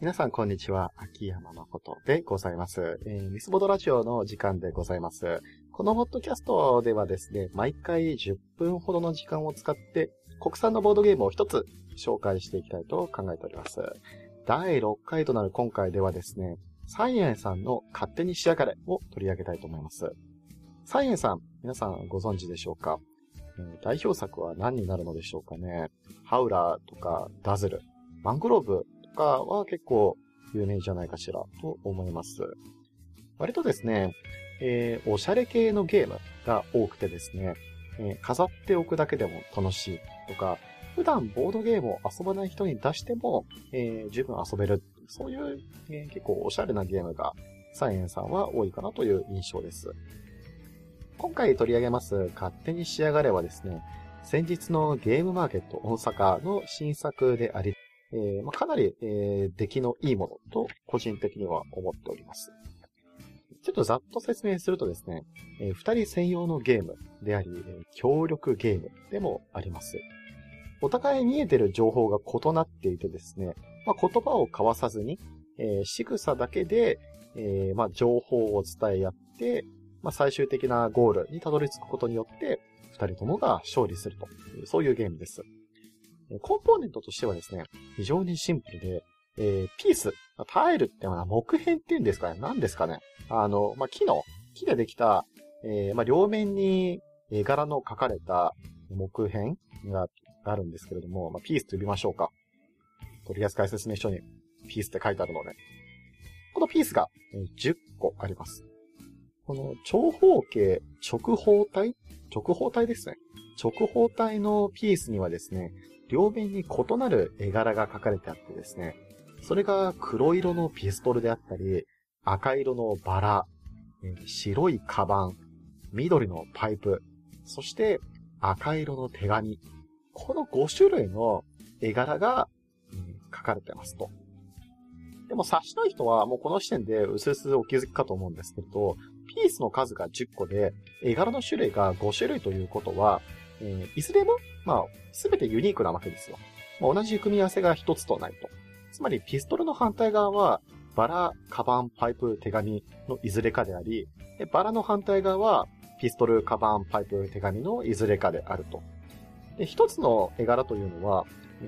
皆さん、こんにちは。秋山誠でございます。えーミスボドラジオの時間でございます。このポッドキャストではですね、毎回10分ほどの時間を使って、国産のボードゲームを一つ紹介していきたいと考えております。第6回となる今回ではですね、サイエンさんの勝手に仕上がれを取り上げたいと思います。サイエンさん、皆さんご存知でしょうか？代表作は何になるのでしょうかね？ハウラーとかダズル、マングローブとかは結構有名じゃないかしらと思います。割とですね、えーおしゃれ系のゲームが多くてですね、えー飾っておくだけでも楽しいとか、普段ボードゲームを遊ばない人に出しても、えー十分遊べる。そういう、えー結構おしゃれなゲームがサイエンさんは多いかなという印象です。今回取り上げます勝手に仕上がれはですね、先日のゲームマーケット大阪の新作であり、えーまあ、かなり、えー出来のいいものと個人的には思っております。ちょっとざっと説明するとですね、えー二人専用のゲームであり、え協力ゲームでもあります。お互い見えてる情報が異なっていてですね、まあ、言葉を交わさずに、えー仕草だけで、えーまあ、情報を伝え合って、まあ、最終的なゴールにたどり着くことによって、二人ともが勝利するという、そういうゲームです。コンポーネントとしてはですね、非常にシンプルで、えーピース、タイルってのは木片っていうんですかね何ですかねあの、まあ、木の、木でできた、えーまあ、両面に柄の描かれた木片があるんですけれども、まあ、ピースと呼びましょうか。取扱説明書にピースって書いてあるので。このピースが10個あります。この長方形直方体？直方体ですね。直方体のピースにはですね、両面に異なる絵柄が描かれてあってですね、それが黒色のピストルであったり、赤色のバラ、白いカバン、緑のパイプ、そして赤色の手紙。この5種類の絵柄が、うん書かれてますと。でも察しのい人はもうこの時点で薄々お気づきかと思うんですけれど、ピースの数が10個で、絵柄の種類が5種類ということは、えーいずれも、まあ、すべてユニークなわけですよ。まあ同じ組み合わせが一つとないと。つまり、ピストルの反対側は、バラ、カバン、パイプ、手紙のいずれかであり、でバラの反対側は、ピストル、カバン、パイプ、手紙のいずれかであると。で、一つの絵柄というのは、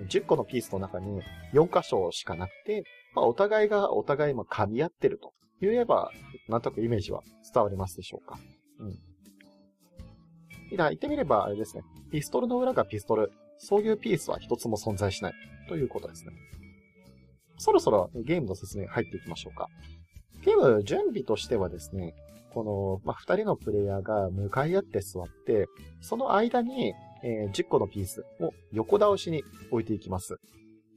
10個のピースの中に4箇所しかなくて、まあ、お互いがお互いも噛み合ってると言えば、なんとなくイメージは伝わりますでしょうか。うん。いや、言ってみればあれですね。ピストルの裏がピストル。そういうピースは一つも存在しない。ということですね。そろそろゲームの説明入っていきましょうか。ゲーム準備としてはですね、この、まあ、二人のプレイヤーが向かい合って座って、その間に、えー10個のピースを横倒しに置いていきます。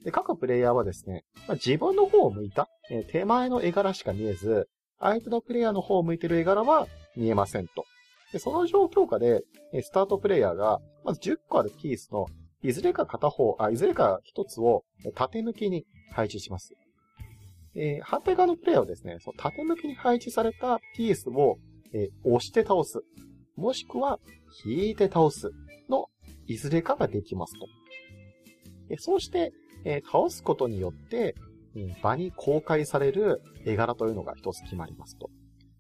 で、各プレイヤーはですね、まあ、自分の方を向いた、えー手前の絵柄しか見えず、相手のプレイヤーの方を向いている絵柄は見えませんと。で、その状況下で、えースタートプレイヤーが、まず10個あるピースの、いずれか片方、あ、いずれか一つを縦向きに配置します。えー反対側のプレイヤーはですね、その縦向きに配置されたピースを、えー押して倒す。もしくは、引いて倒す。の、いずれかができますと。そうして、え倒すことによって、えー場に公開される絵柄というのが一つ決まりますと。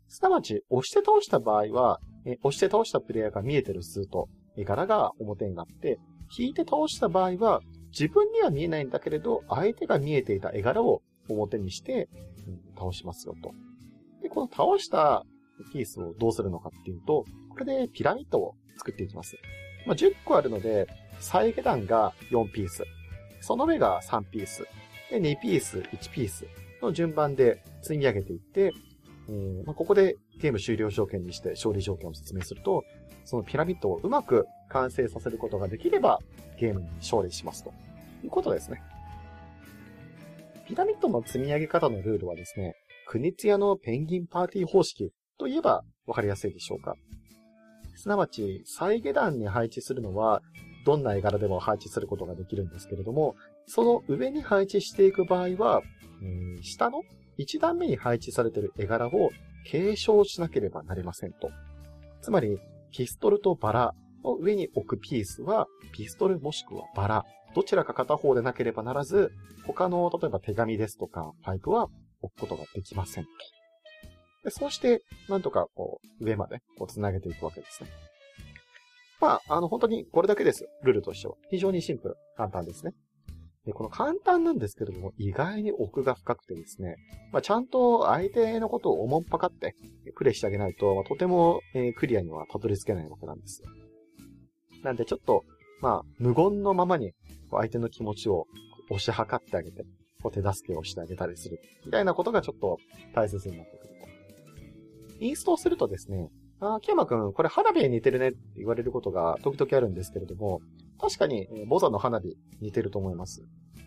すなわち、押して倒した場合は、え押して倒したプレイヤーが見えてる数と絵柄が表になって、引いて倒した場合は、自分には見えないんだけれど、相手が見えていた絵柄を表にして、うん倒しますよと。で、この倒したピースをどうするのかっていうと、これでピラミッドを作っていきます。まあ、10個あるので、最下段が4ピース。その上が3ピース。で、2ピース、1ピースの順番で積み上げていって、えーまあ、ここでゲーム終了条件にして勝利条件を説明すると、そのピラミッドをうまく完成させることができれば、ゲームに勝利しますということですね。ピラミッドの積み上げ方のルールはですね、クニツヤのペンギンパーティー方式といえばわかりやすいでしょうか。すなわち、再下段に配置するのは、どんな絵柄でも配置することができるんですけれども、その上に配置していく場合は、うん下の1段目に配置されている絵柄を継承しなければなりませんと。つまり、ピストルとバラの上に置くピースは、ピストルもしくはバラ、どちらか片方でなければならず、他の、例えば手紙ですとか、パイプは置くことができませんと。でそうして、なんとか、こう、上まで、こう、繋げていくわけですね。まあ、あの、本当にこれだけですよ。ルールとしては。非常にシンプル。簡単ですね。で、この簡単なんですけれども、意外に奥が深くてですね、まあ、ちゃんと相手のことを思っぱかってプレイしてあげないと、まあ、とても、えー、クリアにはたどり着けないわけなんですよ。なんでちょっと、まあ、無言のままに相手の気持ちを押し量ってあげて、こう手助けをしてあげたりする。みたいなことがちょっと大切になってくると。インストするとですね、あ、秋山くん、これ花火に似てるねって言われることが時々あるんですけれども、確かに、えー、ボザの花火似てると思います。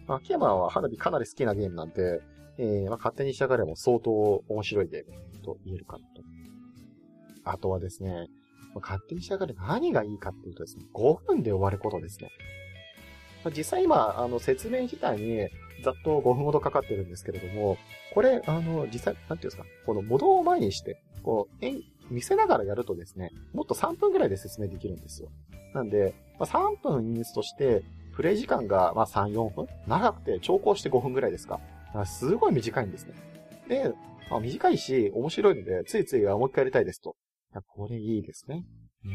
秋山は花火かなり好きなゲームなんで、えー、まあ、勝手にしたがれば相当面白いゲームと言えるかと。あとはですね、まあ、勝手にしたがれ何がいいかっていうとですね、5分で終わることですね。まあ、実際今、あの、説明自体にざっと5分ほどかかってるんですけれども、これ、あの、実際、なんていうんですか、このモドを前にして、こう、見せながらやるとですね、もっと3分ぐらいで説明できるんですよ。なんで、まあ、3分インストして、プレイ時間がまあ3、4分？長くて調校して5分ぐらいですか？かすごい短いんですね。で、まあ、短いし、面白いので、ついつい、もう一回やりたいですと。いや、これいいですね。うん。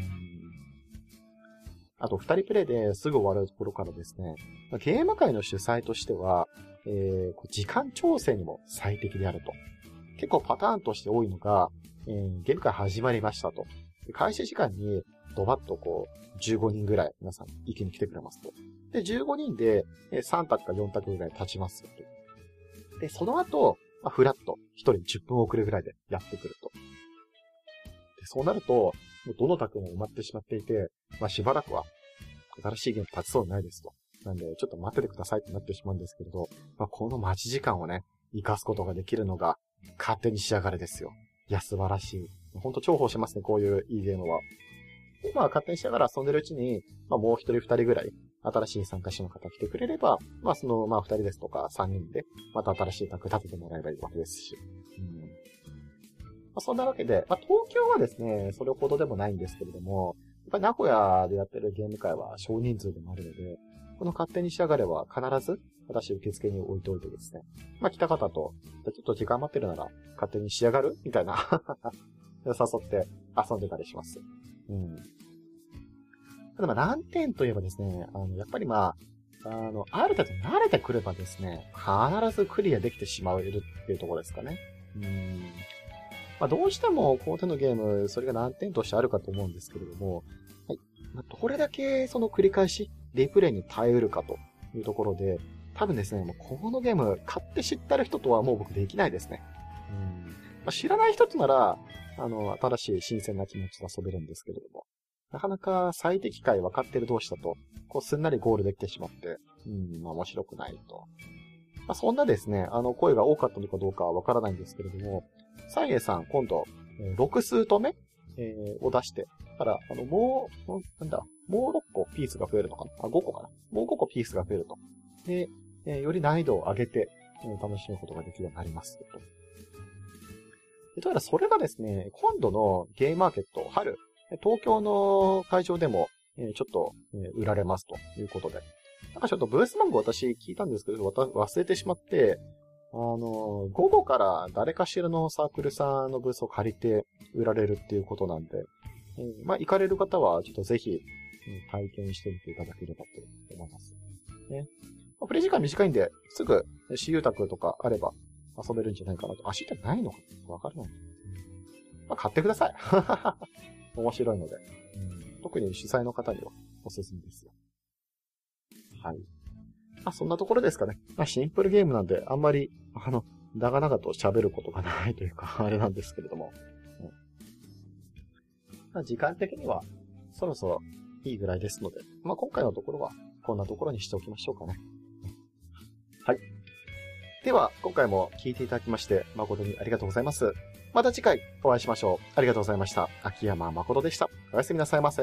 あと、二人プレイですぐ終わるところからですね、ゲーム界の主催としては、えー、時間調整にも最適であると。結構パターンとして多いのが、えー、ゲーム会始まりましたと。開始時間にドバッとこう、15人ぐらい皆さん一気に来てくれますと。で、15人で3択か4択ぐらい経ちますよと。で、その後、まあ、フラット、1人10分遅れぐらいでやってくると。で、そうなると、もうどの択も埋まってしまっていて、まあ、しばらくは、新しいゲーム立ちそうにないですと。なんで、ちょっと待っててくださいってなってしまうんですけれど、まあ、この待ち時間をね、活かすことができるのが、勝手に仕上がれですよ。いや、素晴らしい。ほんと重宝しますね、こういういいゲームは。でまあ、勝手にしながら遊んでるうちに、まあ、もう一人二人ぐらい、新しい参加者の方来てくれれば、まあ、その、まあ、二人ですとか、三人で、また新しい卓立ててもらえばいいわけですし。うん。まあ、そんなわけで、まあ、東京はですね、それほどでもないんですけれども、やっぱり名古屋でやってるゲーム会は少人数でもあるので、この勝手に仕上がれば必ず私受付に置いておいてですね。まあ、来た方と、ちょっと時間待ってるなら勝手に仕上がる？みたいな 誘って遊んでたりします。うん。ただまあ難点といえばですね、あの、やっぱりまあ、あの、ある程度慣れてくればですね、必ずクリアできてしまえるっていうところですかね。うん。まあ、どうしても、この手のゲーム、それが難点としてあるかと思うんですけれども、はい。まあ、どれだけその繰り返し、リプレイに耐えうるかというところで、多分ですね、もうこのゲーム、買って知ってる人とはもう僕できないですね。うん。まあ、知らない人となら、あの、新しい新鮮な気持ちで遊べるんですけれども、なかなか最適解分かってる同士だと、こうすんなりゴールできてしまって、うん、まあ面白くないと。まあ、そんなですね、あの声が多かったのかどうかはわからないんですけれども、サイエさん、今度、えー、6数と目、えー、を出して、ただ、あの、もう、なんだ、もう6個ピースが増えるのかな？あ、5個かな？もう5個ピースが増えると。で、えー、より難易度を上げて、えー、楽しむことができるようになりますと。どうやらそれがですね、今度のゲームマーケット、春、東京の会場でも、えちょっと、え売られますということで。なんかちょっとブース番号私聞いたんですけど、忘れてしまって、あの、午後から誰かしらのサークルさんのブースを借りて売られるっていうことなんで、えー、まあ、行かれる方はちょっとぜひ、体験してみていただければと思います。ね。まあ、プレイ時間短いんで、すぐ、私有宅とかあれば遊べるんじゃないかなと。あ、私有宅ないのかわからない。まあ、買ってください。面白いので、特に主催の方にはおすすめですよ。はい。まあ、そんなところですかね。まあ、シンプルゲームなんで、あんまり、あの、長々と喋ることがないというか、あれなんですけれども。まあ、時間的には、そろそろいいぐらいですので、まあ、今回のところは、こんなところにしておきましょうかね。はい。では、今回も聞いていただきまして、誠にありがとうございます。また次回お会いしましょう。ありがとうございました。秋山誠でした。おやすみなさいませ。